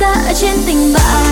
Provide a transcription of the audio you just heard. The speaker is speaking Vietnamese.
ta ở trên tình bạn.